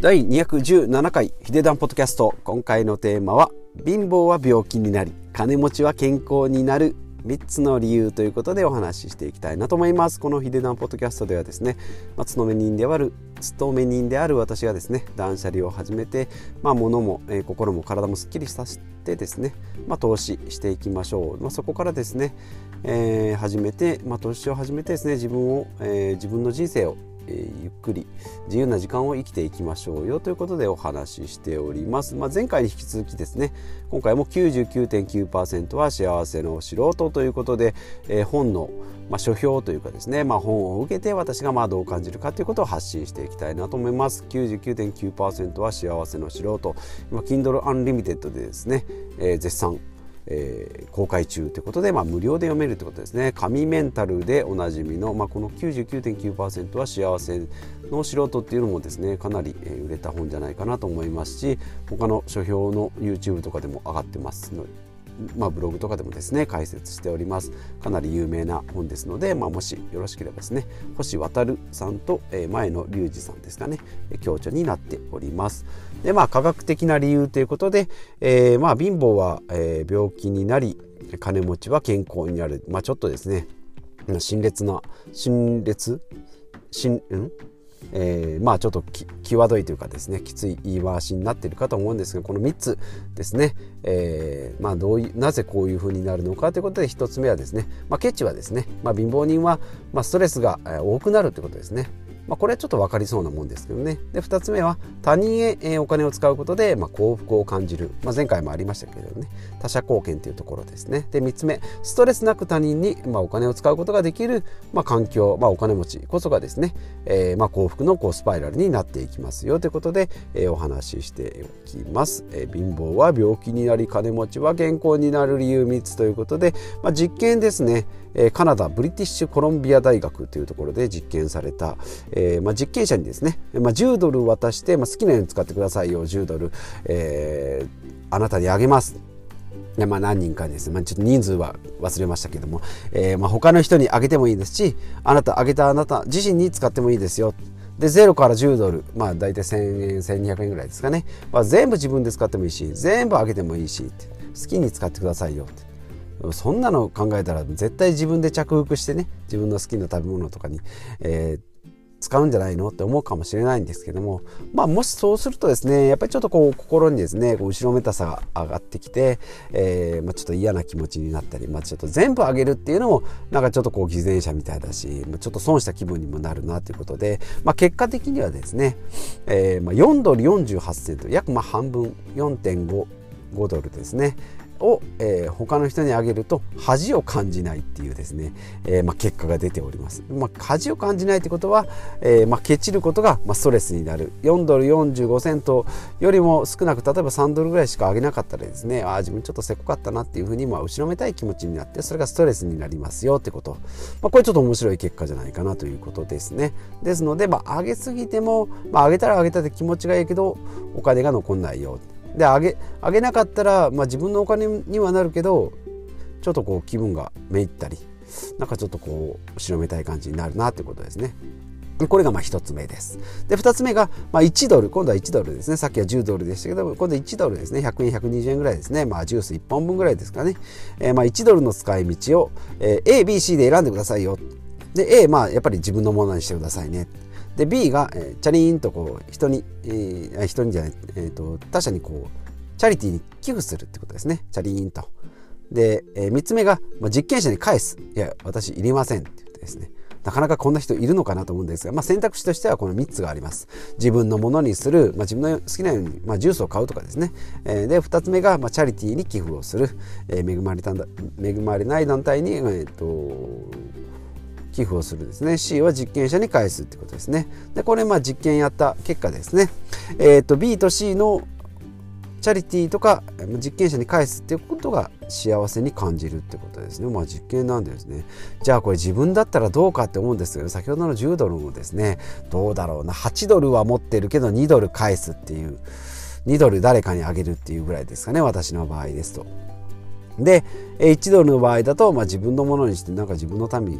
第217回ヒデダンポッドキャスト。今回のテーマは貧乏は病気になり金持ちは健康になる3つの理由ということでお話ししていきたいなと思います。このヒデダンポッドキャストではですね、まあ、勤め人である勤め人である私がですね断捨離を始めて、まあ、物も、えー、心も体もすっきりさせてですね、まあ、投資していきましょう、まあ、そこからですね、えー、始めて、まあ、投資を始めてですね自分を、えー、自分の人生をえゆっくり自由な時間を生きていきましょうよということでお話ししております、まあ、前回に引き続きですね今回も99.9%は幸せの素人ということで、え、本のまあ、書評というかですね、まあ、本を受けて私がまあどう感じるかということを発信していきたいなと思います。99.9%は幸せの素人今 Kindle Unlimited でですね、えー、絶賛えー、公開中ということで、まあ、無料で読めるということですね。神メンタルでおなじみの、まあ、この99.9%は幸せの素人っていうのもですねかなり売れた本じゃないかなと思いますし他の書評の YouTube とかでも上がってますのでまあ、ブログとかでもですね解説しております。かなり有名な本ですので、まあ、もしよろしければですね星渉さんと、前野隆二さんですかね共著になっております。でまあ科学的な理由ということで、えー、まあ貧乏は、えー、病気になり金持ちは健康になる。まあちょっとですね。辛烈な辛烈しんん？えー、まあちょっと際どいというかですね。きつい言い回しになっているかと思うんですがこの3つですね、えー、まあどういうなぜこういうふうになるのかということで1つ目はですね、まあ、ケチはですね、まあ、貧乏人は、まあ、ストレスが多くなるということですね。まあ、これはちょっと分かりそうなもんですけどね。で2つ目は他人へお金を使うことで、まあ、幸福を感じる、まあ、前回もありましたけどね。他者貢献というところですね。で3つ目ストレスなく他人に、まあ、お金を使うことができる、まあ、環境、まあ、お金持ちこそがですね、えーまあ、幸福のこうスパイラルになっていきますよ。ということで、えー、お話ししておきます、えー、貧乏は病気になり金持ちは健康になる理由3つ。ということで、まあ、実験ですね。カナダブリティッシュコロンビア大学というところで実験された、まあ、実験者にですね、まあ、10ドル渡して、まあ、好きなように使ってくださいよ10ドル、えー、あなたにあげます。まあ、何人かです、まあ、ちょっと人数は忘れましたけども、えーまあ、他の人にあげてもいいですしあなたあげたあなた自身に使ってもいいですよ。で0から10ドルまあ大体1000円1200円ぐらいですかね、まあ、全部自分で使ってもいいし全部あげてもいいし好きに使ってくださいよ。ってそんなの考えたら絶対自分で着服してね自分の好きな食べ物とかに、えー、使うんじゃないのって思うかもしれないんですけどもまあもしそうするとですねやっぱりちょっとこう心にですねこう後ろめたさが上がってきて、えーまあ、ちょっと嫌な気持ちになったり、まあ、ちょっと全部あげるっていうのもなんかちょっとこう偽善者みたいだしちょっと損した気分にもなるなということで、まあ、結果的にはですね、えーまあ、4ドル48セント約まあ半分4.5 5ドルですね。を、えー、他の人にあげると恥を感じないっていうですね、えーまあ、結果が出ております、まあ、恥を感じないってことは、えーまあ、ケチることが、ま、ストレスになる。4ドル45セントよりも少なく例えば3ドルぐらいしかあげなかったらですねああ自分ちょっとせっこかったなっていうふうに、まあ、後ろめたい気持ちになってそれがストレスになりますよってこと、ま、これちょっと面白い結果じゃないかなということですね。ですので、まあ、上げすぎても、まあ、上げたら上げたで気持ちがいいけどお金が残んないよ。であげあげなかったら、まあ、自分のお金にはなるけどちょっとこう気分がめいったりなんかちょっとこう後ろめたい感じになるなということですね。これがまあ1つ目です。で、2つ目が、まあ、1ドル。今度は1ドルですね。さっきは10ドルでしたけど、今度は1ドルですね。100円、120円ぐらいですね。まあ、ジュース1本分ぐらいですかね。えー、まあ、1ドルの使い道を、えー、A、B、C で選んでくださいよ。で、A、まあ、やっぱり自分のものにしてくださいね。で、B が、えー、チャリーンとこう、人に、えー、人にじゃない、えーと他者にこう、チャリティーに寄付するってことですね。チャリーンと。で、えー、3つ目が、まあ、実験者に返す。いや、私いりませんって言ってですね。なかなかこんな人いるのかなと思うんですが、まあ、選択肢としてはこの3つがあります。自分のものにする、まあ、自分の好きなように、まあ、ジュースを買うとかですね。えー、で、2つ目が、ま、チャリティーに寄付をする。えー、恵まれた恵まれない団体に、えーと、寄付をするですね C は実験者に返すってことですねでこれまあ実験やった結果ですね、えーと B と C のチャリティーとか実験者に返すっていうことが幸せに感じるってことですね。まあ実験なんですね。じゃあこれ自分だったらどうかって思うんですけど、先ほどの10ドルもですね、どうだろうな、8ドルは持ってるけど2ドル返すっていう、2ドル誰かにあげるっていうぐらいですかね、私の場合ですと。で、1ドルの場合だと、まあ、自分のものにしてなんか自分のために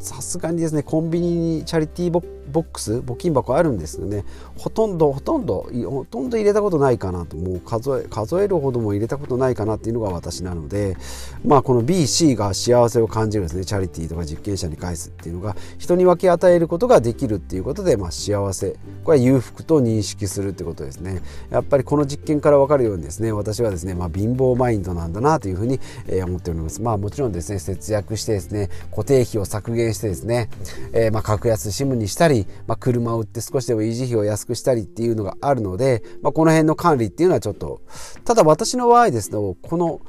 さすがにですねコンビニにチャリティーボッボックス募金箱あるんですけどね。ほとんどほとんどほとんど入れたことないかなと。もう数え数えるほども入れたことないかなっていうのが私なのでまあこの BC が幸せを感じるですね。チャリティーとか実験者に返すっていうのが人に分け与えることができるっていうことで、まあ、幸せこれは裕福と認識するってことですね。やっぱりこの実験から分かるようにですね私はですね、まあ、貧乏マインドなんだなというふうに、え思っております。まあもちろんですね節約してですね固定費を削減してですね、えー、まあ格安 SIM にしたり、まあ、車を売って少しでも維持費を安くしたりっていうのがあるので、まあ、この辺の管理っていうのはちょっとただ私の場合ですとこの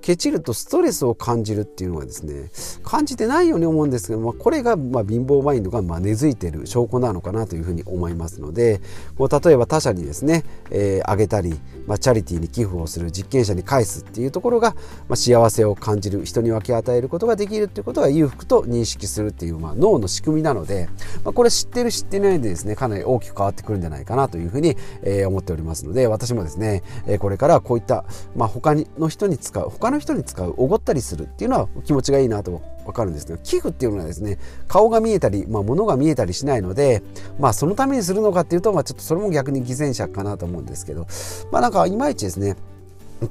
ケチるとストレスを感じるっていうのはですね感じてないように思うんですけどもこれがま貧乏マインドがま根付いてる証拠なのかなというふうに思いますのでこう例えば他者にですね、えー、あげたり、まあ、チャリティーに寄付をする実験者に返すっていうところが、まあ、幸せを感じる人に分け与えることができるっていうことが裕福と認識するっていう、まあ、脳の仕組みなので、ま、これ知ってる知ってないでですねかなり大きく変わってくるんじゃないかなというふうに、え、思っておりますので私もですね、え、これからこういった、ま、他の人に使う他の人に使うおごったりするっていうのは気持ちがいいなと分かるんですけど寄付っていうのはですね顔が見えたり、まあ、物が見えたりしないので、まあ、そのためにするのかっていうと、まあ、ちょっとそれも逆に偽善者かなと思うんですけどまあなんかいまいちですね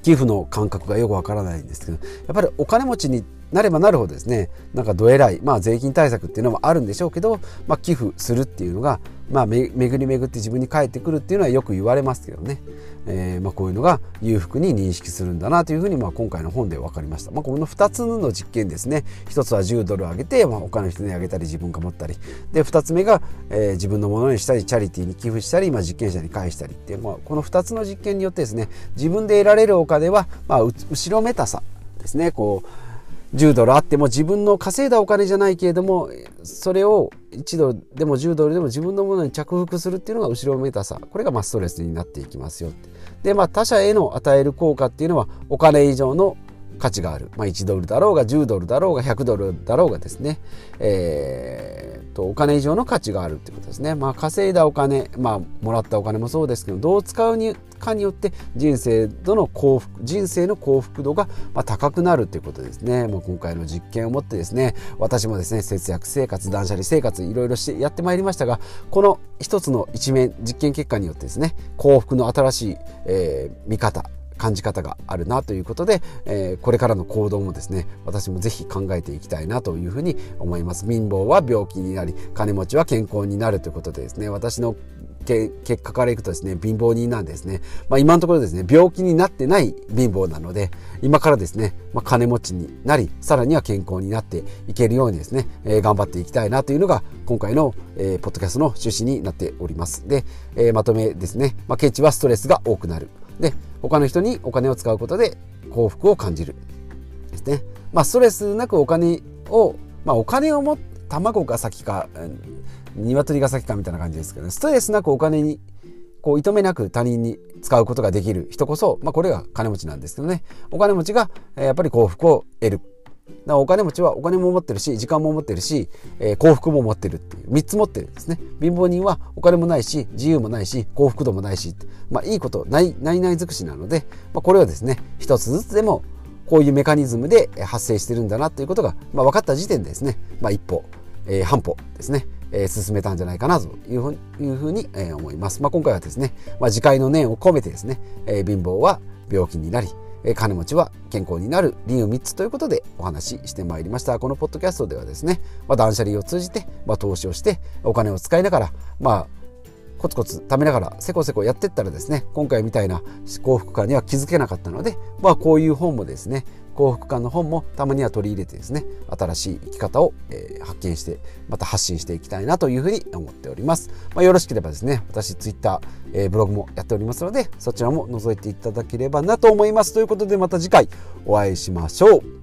寄付の感覚がよくわからないんですけどやっぱりお金持ちになればなるほどですねなんかどえらい、まあ、税金対策っていうのもあるんでしょうけど、まあ、寄付するっていうのが、まあ、巡り巡って自分に返ってくるっていうのはよく言われますけどね、えーまあ、こういうのが裕福に認識するんだなというふうに、まあ、今回の本で分かりました、まあ、この2つの実験ですね。1つは10ドル上げて、まあ、他の人にあげたり自分が持ったり。で2つ目が、えー、自分のものにしたりチャリティーに寄付したり、まあ、実験者に返したりっていう、まあ、この2つの実験によってですね自分で得られるお金は、まあ、後ろめたさですね。こう10ドルあっても自分の稼いだお金じゃないけれどもそれを1ドルでも10ドルでも自分のものに着服するっていうのが後ろめたさ。これがまストレスになっていきますよでまあ他者への与える効果っていうのはお金以上の価値がある、まあ、1ドルだろうが10ドルだろうが100ドルだろうがですね、えー、とお金以上の価値があるってことですね、まあ、稼いだお金、まあ、もらったお金もそうですけどどう使うにかによって人生との幸福人生の幸福度がま高くなるということですね、まあ今回の実験をもってですね私もですね節約生活断捨離生活いろいろしてやってまいりましたがこの一つの一面実験結果によってですね幸福の新しい、えー、見方感じ方があるなということで、えー、これからの行動もですね私もぜひ考えていきたいなというふうに思います。貧乏は病気になり金持ちは健康になるということでですね私の結果からいくとですね貧乏人なんですね、まあ、今のところですね病気になってない貧乏なので今からですね、まあ、金持ちになりさらには健康になっていけるようにですね、えー、頑張っていきたいなというのが今回の、えー、ポッドキャストの趣旨になっております。で、えー、まとめですね、まあ、ケチはストレスが多くなる。で他の人にお金を使うことで幸福を感じるですね。まあ、ストレスなくお金を、まあ、お金をも卵が先か鶏が先かみたいな感じですけど、ね、ストレスなくお金にこう、いとめなく他人に使うことができる人こそ、まあ、これが金持ちなんですけどね。お金持ちが、やっぱり幸福を得るお金持ちはお金も持ってるし時間も持ってるし、えー、幸福も持ってるっていう3つ持ってるんですね貧乏人はお金もないし自由もないし幸福度もないし、まあ、いいことないないない尽くしなので、まあ、これをですね一つずつでもこういうメカニズムで発生してるんだなということが、まあ、分かった時点でですね、まあ、一歩、えー、半歩ですねえー、進めたんじゃないかなというふういうふうに、思います。まあ、今回はですね、まあ、自戒の念を込めてですね、えー、貧乏は病気になり、金持ちは健康になる理由3つということでお話ししてまいりました。このポッドキャストではですね、まあ、断捨離を通じて、まあ、投資をしてお金を使いながらまあコツコツ貯めながらせこせこやってったらですね今回みたいな幸福感には気づけなかったのでまあこういう本もですね幸福感の本もたまには取り入れてですね新しい生き方を、えー、発見してまた発信していきたいなというふうに思っております、まあ、よろしければですね私ツイッター、えー、ブログもやっておりますのでそちらも覗いていただければなと思います。ということでまた次回お会いしましょう。